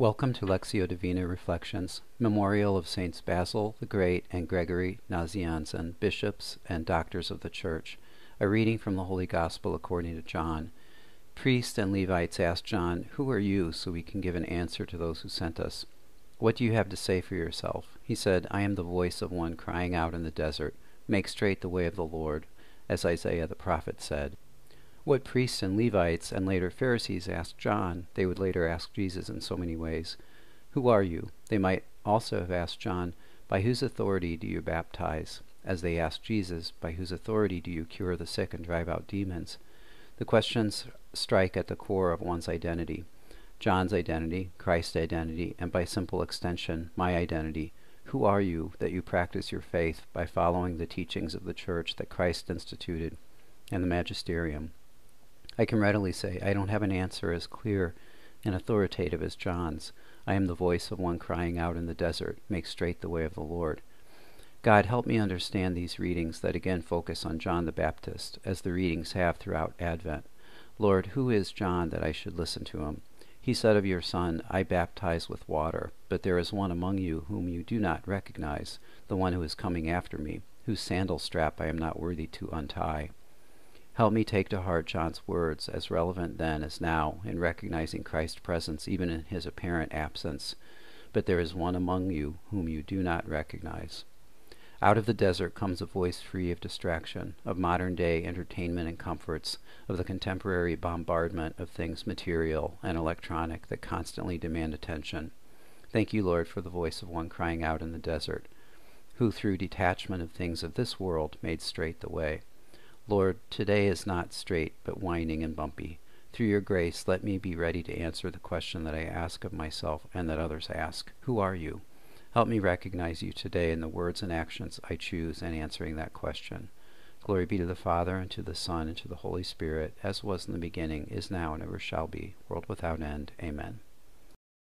Welcome to Lectio Divina Reflections, memorial of Saints Basil the Great and Gregory Nazianzen, bishops and doctors of the Church. A reading from the Holy Gospel according to John. Priests and Levites asked John, Who are you, so we can give an answer to those who sent us? What do you have to say for yourself? He said, I am the voice of one crying out in the desert, Make straight the way of the Lord, as Isaiah the prophet said. What priests and Levites and later Pharisees asked John, they would later ask Jesus in so many ways. Who are you? They might also have asked John, By whose authority do you baptize? As they asked Jesus, By whose authority do you cure the sick and drive out demons? The questions strike at the core of one's identity John's identity, Christ's identity, and by simple extension, my identity. Who are you that you practice your faith by following the teachings of the Church that Christ instituted and the magisterium? I can readily say, I don't have an answer as clear and authoritative as John's. I am the voice of one crying out in the desert, Make straight the way of the Lord. God, help me understand these readings that again focus on John the Baptist, as the readings have throughout Advent. Lord, who is John that I should listen to him? He said of your Son, I baptize with water, but there is one among you whom you do not recognize, the one who is coming after me, whose sandal strap I am not worthy to untie. Help me take to heart John's words, as relevant then as now, in recognizing Christ's presence even in his apparent absence. But there is one among you whom you do not recognize. Out of the desert comes a voice free of distraction, of modern day entertainment and comforts, of the contemporary bombardment of things material and electronic that constantly demand attention. Thank you, Lord, for the voice of one crying out in the desert, who through detachment of things of this world made straight the way. Lord, today is not straight, but winding and bumpy. Through your grace, let me be ready to answer the question that I ask of myself and that others ask Who are you? Help me recognize you today in the words and actions I choose in answering that question. Glory be to the Father, and to the Son, and to the Holy Spirit, as was in the beginning, is now, and ever shall be, world without end. Amen.